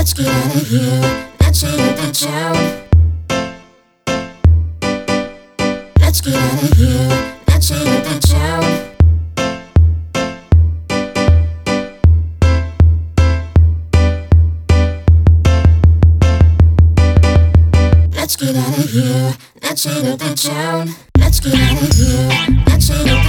Let's get out of here. Let's hit the town. Let's get out of here. Let's hit the town. Let's get out of here. Let's hit the town. Let's get out of here. Let's hit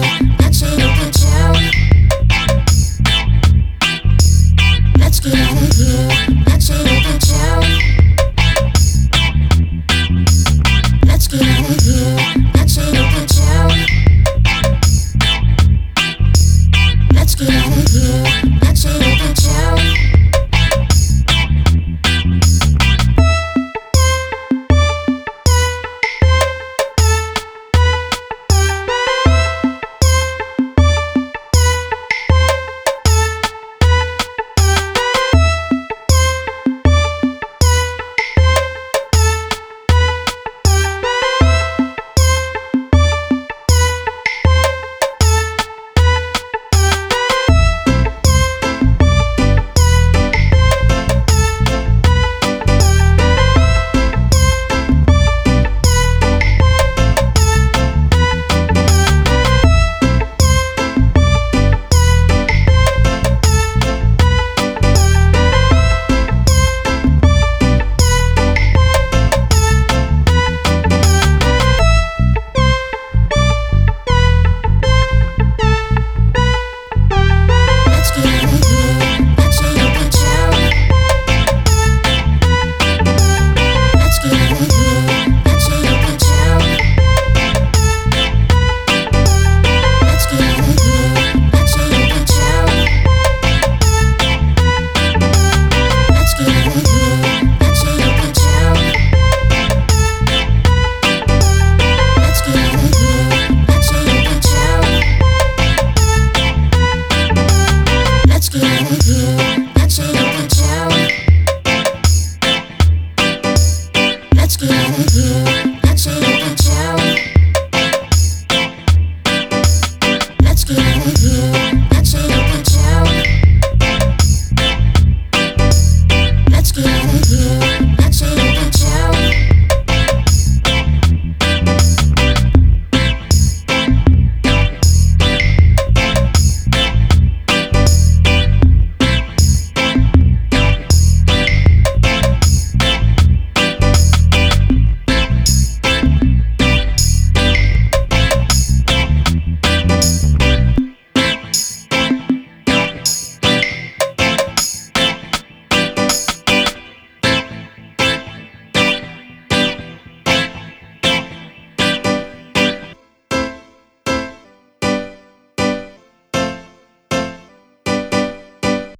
Touching. you. the.